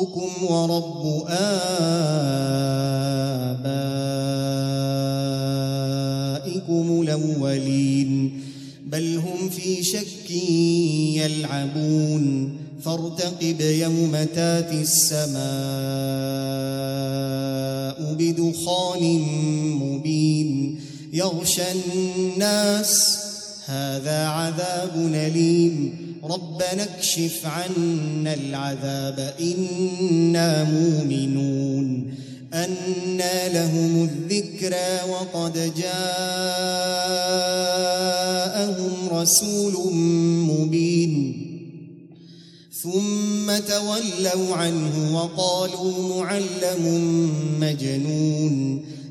ربكم ورب آبائكم الأولين بل هم في شك يلعبون فارتقب يوم تاتي السماء بدخان مبين يغشى الناس. هذا عذاب أليم. ربنا اكشف عنا العذاب إنا مؤمنون. أنى لهم الذكرى وقد جاءهم رسول مبين. ثم تولوا عنه وقالوا معلم مجنون.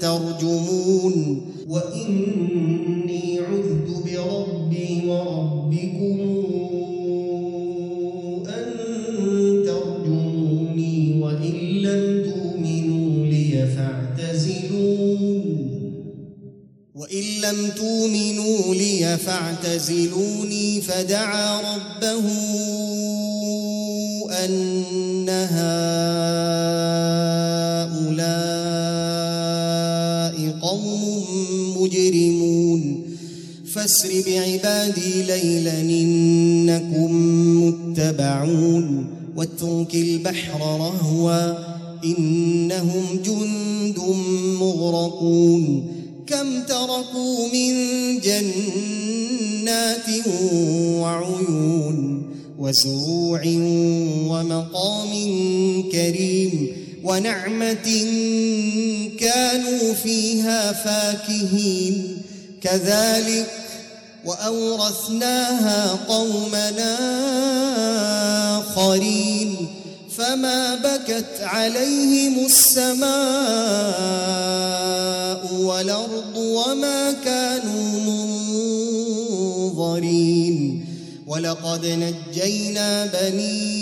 ترجمون وإني عذت بربي وربكم أن ترجموني وإن لم تؤمنوا لي فاعتزلون وإن لم تؤمنوا لي فاعتزلوني فدعا ربه أن هؤلاء قوم مجرمون. فاسر بعبادي ليلا إنكم متبعون. واترك البحر رهوا إنهم جند مغرقون. كم تركوا من جنات وعيون وزروع ومقام كريم. ونعمة كانوا فيها فاكهين. كذلك وأورثناها قومنا آخرين. فما بكت عليهم السماء والأرض وما كانوا منظرين. ولقد نجينا بني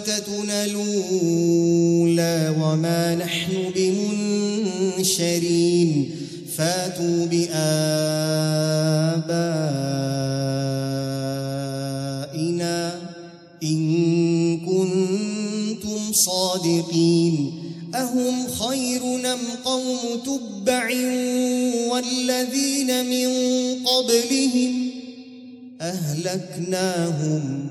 موتتنا الأولى وما نحن بمنشرين. فاتوا بآبائنا إن كنتم صادقين. أهم خير نم قوم تبع والذين من قبلهم أهلكناهم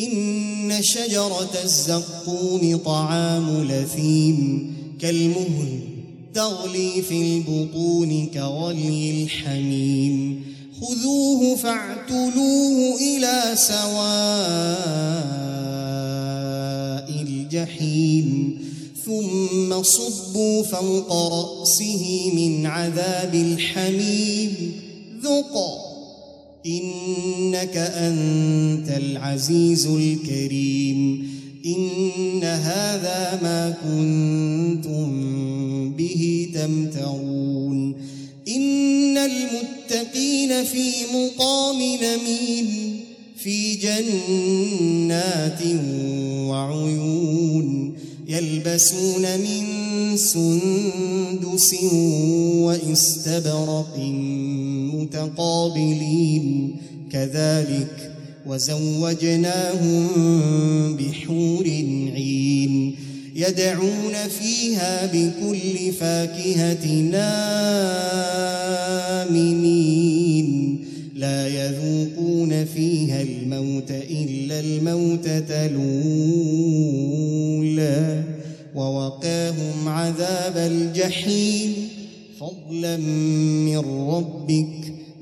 إن شجرة الزقوم طعام لثيم كالمهل تغلي في البطون كغلي الحميم. خذوه فاعتلوه إلى سواء الجحيم. ثم صبوا فوق رأسه من عذاب الحميم. ذق إنك أنت العزيز الكريم. إن هذا ما كنتم به تمترون. إن المتقين في مقام نمين في جنات وعيون يلبسون من سندس واستبرق متقابلين. كذلك وزوجناهم بحور عين يدعون فيها بكل فاكهة آمنين لا يذوقون فيها الموت إلا الموتة الأولى. ووقاهم عذاب الجحيم. فضلا من ربك